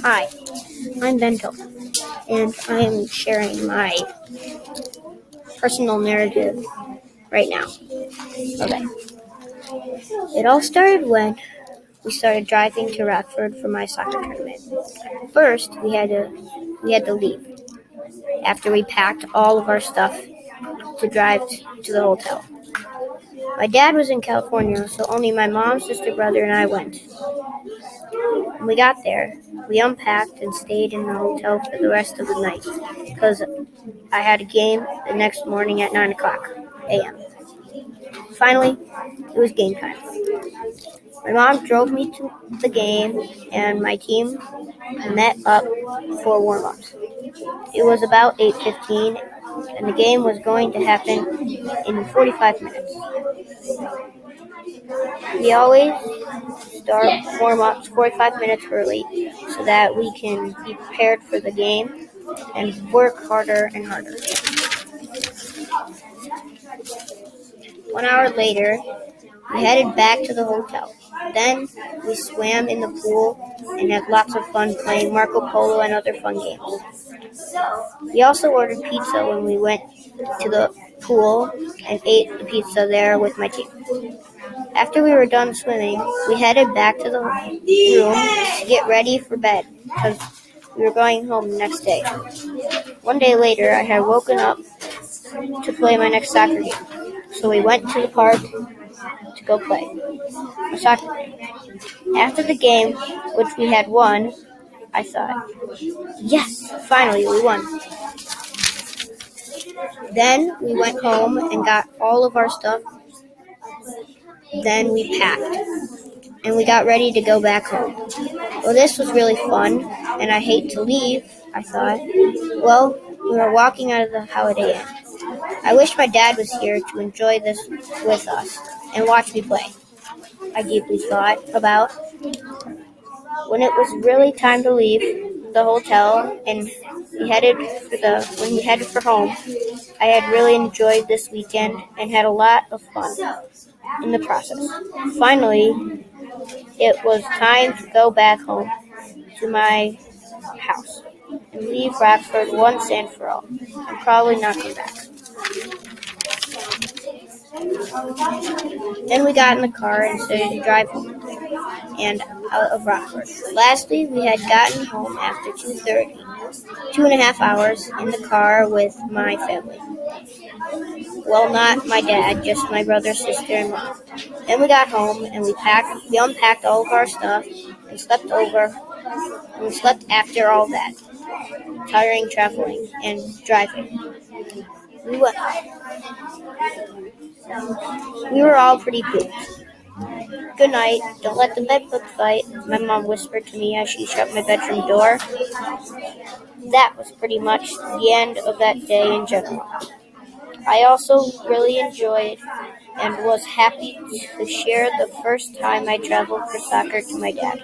Hi, I'm Bento, and I am sharing my personal narrative right now. Okay. It all started when we started driving to Rockford for my soccer tournament. First, we had to we had to leave after we packed all of our stuff to drive to the hotel. My dad was in California, so only my mom, sister, brother, and I went. When we got there, we unpacked and stayed in the hotel for the rest of the night because I had a game the next morning at 9 o'clock a.m. Finally, it was game time. My mom drove me to the game, and my team met up for warm-ups. It was about 8:15, and the game was going to happen in 45 minutes. We always start warm ups 45 minutes early so that we can be prepared for the game and work harder and harder. One hour later, we headed back to the hotel. Then we swam in the pool and had lots of fun playing Marco Polo and other fun games. We also ordered pizza when we went to the pool and ate the pizza there with my team. After we were done swimming, we headed back to the room to get ready for bed because we were going home the next day. One day later, I had woken up to play my next soccer game, so we went to the park to go play soccer. After the game, which we had won, I thought, yes, finally we won. Then we went home and got all of our stuff. Then we packed and we got ready to go back home. Well, this was really fun, and I hate to leave, I thought. Well, we were walking out of the Holiday Inn. I wish my dad was here to enjoy this with us and watch me play. I deeply thought about when it was really time to leave the hotel and we headed for the when we headed for home. I had really enjoyed this weekend and had a lot of fun in the process. Finally, it was time to go back home to my house and leave Rockford once and for all, and probably not come back. Then we got in the car and started to drive home and out of Rockford. Lastly, we had gotten home after 2.30, two and a half hours in the car with my family. Well, not my dad, just my brother, sister, and mom. Then we got home and we packed, we unpacked all of our stuff and slept over, and we slept after all that, tiring traveling and driving. We went. We were all pretty pooped. Good night. Don't let the bedbugs bite, my mom whispered to me as she shut my bedroom door. That was pretty much the end of that day in general. I also really enjoyed and was happy to share the first time I traveled for soccer to my dad.